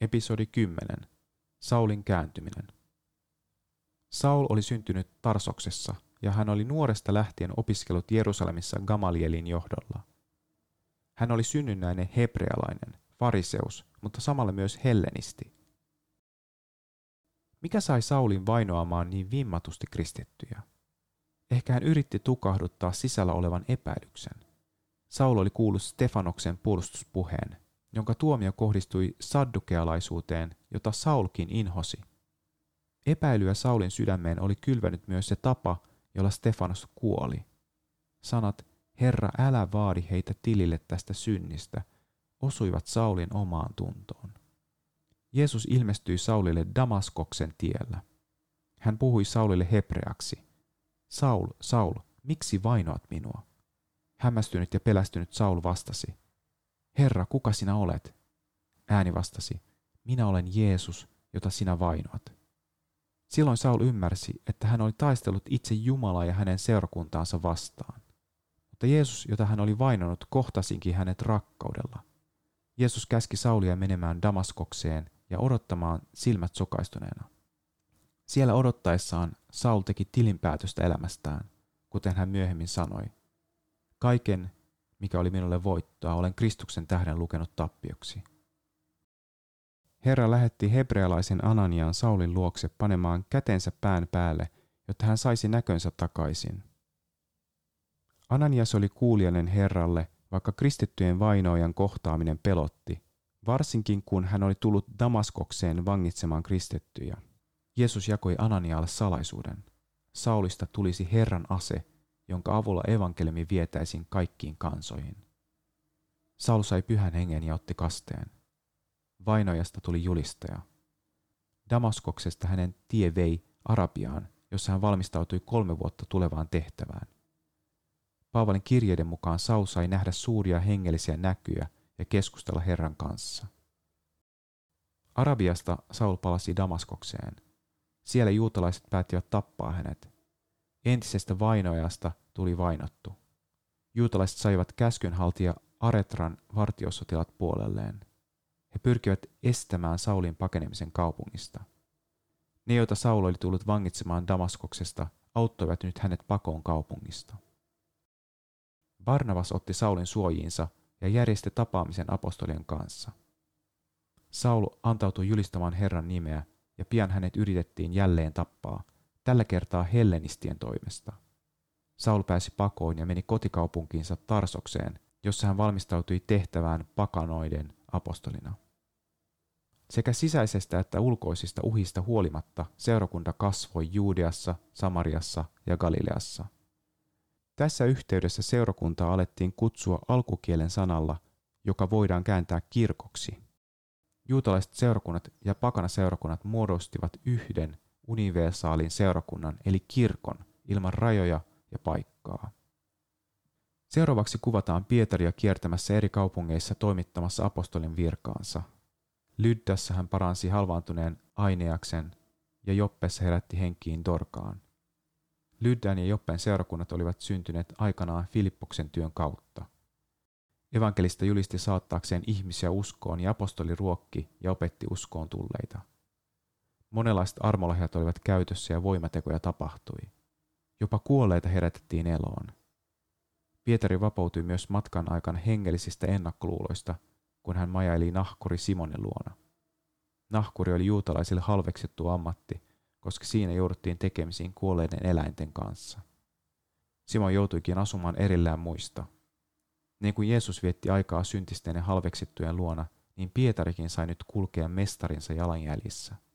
Episodi 10. Saulin kääntyminen. Saul oli syntynyt Tarsoksessa ja hän oli nuoresta lähtien opiskellut Jerusalemissa Gamalielin johdolla. Hän oli synnynnäinen hebrealainen, fariseus, mutta samalla myös hellenisti. Mikä sai Saulin vainoamaan niin vimmatusti kristittyjä? Ehkä hän yritti tukahduttaa sisällä olevan epäilyksen. Saul oli kuullut Stefanoksen puolustuspuheen, jonka tuomio kohdistui saddukealaisuuteen, jota Saulkin inhosi. Epäilyä Saulin sydämeen oli kylvänyt myös se tapa, jolla Stefanos kuoli. Sanat, Herra, älä vaadi heitä tilille tästä synnistä, osuivat Saulin omaan tuntoon. Jeesus ilmestyi Saulille Damaskoksen tiellä. Hän puhui Saulille hebreaksi. Saul, Saul, miksi vainoat minua? Hämmästynyt ja pelästynyt Saul vastasi. Herra, kuka sinä olet? Ääni vastasi, minä olen Jeesus, jota sinä vainoat. Silloin Saul ymmärsi, että hän oli taistellut itse Jumalaa ja hänen seurakuntaansa vastaan. Mutta Jeesus, jota hän oli vainonut, kohtasinkin hänet rakkaudella. Jeesus käski Saulia menemään Damaskokseen ja odottamaan silmät sokaistuneena. Siellä odottaessaan Saul teki tilinpäätöstä elämästään, kuten hän myöhemmin sanoi. Kaiken, mikä oli minulle voittoa, olen Kristuksen tähden lukenut tappioksi. Herra lähetti hebrealaisen Ananian Saulin luokse panemaan kätensä pään päälle, jotta hän saisi näkönsä takaisin. Ananias oli kuulijainen Herralle, vaikka kristittyjen vainoajan kohtaaminen pelotti, varsinkin kun hän oli tullut Damaskokseen vangitsemaan kristittyjä. Jeesus jakoi Ananialle salaisuuden. Saulista tulisi Herran ase, jonka avulla evankeliumi vietäisiin kaikkiin kansoihin. Saul sai pyhän hengen ja otti kasteen. Vainojasta tuli julistaja. Damaskoksesta hänen tie vei Arabiaan, jossa hän valmistautui kolme vuotta tulevaan tehtävään. Paavalin kirjeiden mukaan Saul sai nähdä suuria hengellisiä näkyjä ja keskustella Herran kanssa. Arabiasta Saul palasi Damaskokseen. Siellä juutalaiset päättivät tappaa hänet. Entisestä vainoajasta tuli vainottu. Juutalaiset saivat käskynhaltija Aretran vartiosotilat puolelleen. He pyrkivät estämään Saulin pakenemisen kaupungista. Ne, joita Saul oli tullut vangitsemaan Damaskoksesta, auttoivat nyt hänet pakoon kaupungista. Barnabas otti Saulin suojiinsa ja järjesti tapaamisen apostolien kanssa. Saul antautui julistamaan Herran nimeä ja pian hänet yritettiin jälleen tappaa, tällä kertaa hellenistien toimesta. Saul pääsi pakoon ja meni kotikaupunkiinsa Tarsokseen, jossa hän valmistautui tehtävään pakanoiden apostolina. Sekä sisäisestä että ulkoisista uhista huolimatta seurakunta kasvoi Juudeassa, Samariassa ja Galileassa. Tässä yhteydessä seurakuntaa alettiin kutsua alkukielen sanalla, joka voidaan kääntää kirkoksi. Juutalaiset seurakunnat ja pakana seurakunnat muodostivat yhden universaalin seurakunnan eli kirkon ilman rajoja ja paikkaa. Seuraavaksi kuvataan Pietaria kiertämässä eri kaupungeissa toimittamassa apostolin virkaansa. Lyddässä hän paransi halvaantuneen Aineaksen ja Joppessa herätti henkiin Dorkaan. Lyddän ja Joppen seurakunnat olivat syntyneet aikanaan Filippoksen työn kautta. Evankelista julisti saattaakseen ihmisiä uskoon ja apostoli ruokki ja opetti uskoon tulleita. Monenlaiset armolahjat olivat käytössä ja voimatekoja tapahtui. Jopa kuolleita herätettiin eloon. Pietari vapautui myös matkan aikana hengellisistä ennakkoluuloista, kun hän majaili nahkuri Simonin luona. Nahkuri oli juutalaisille halveksittu ammatti, koska siinä jouduttiin tekemisiin kuolleiden eläinten kanssa. Simon joutuikin asumaan erillään muista. Niin kuin Jeesus vietti aikaa syntisten ja halveksittujen luona, niin Pietarikin sai nyt kulkea mestarinsa jalanjäljissä –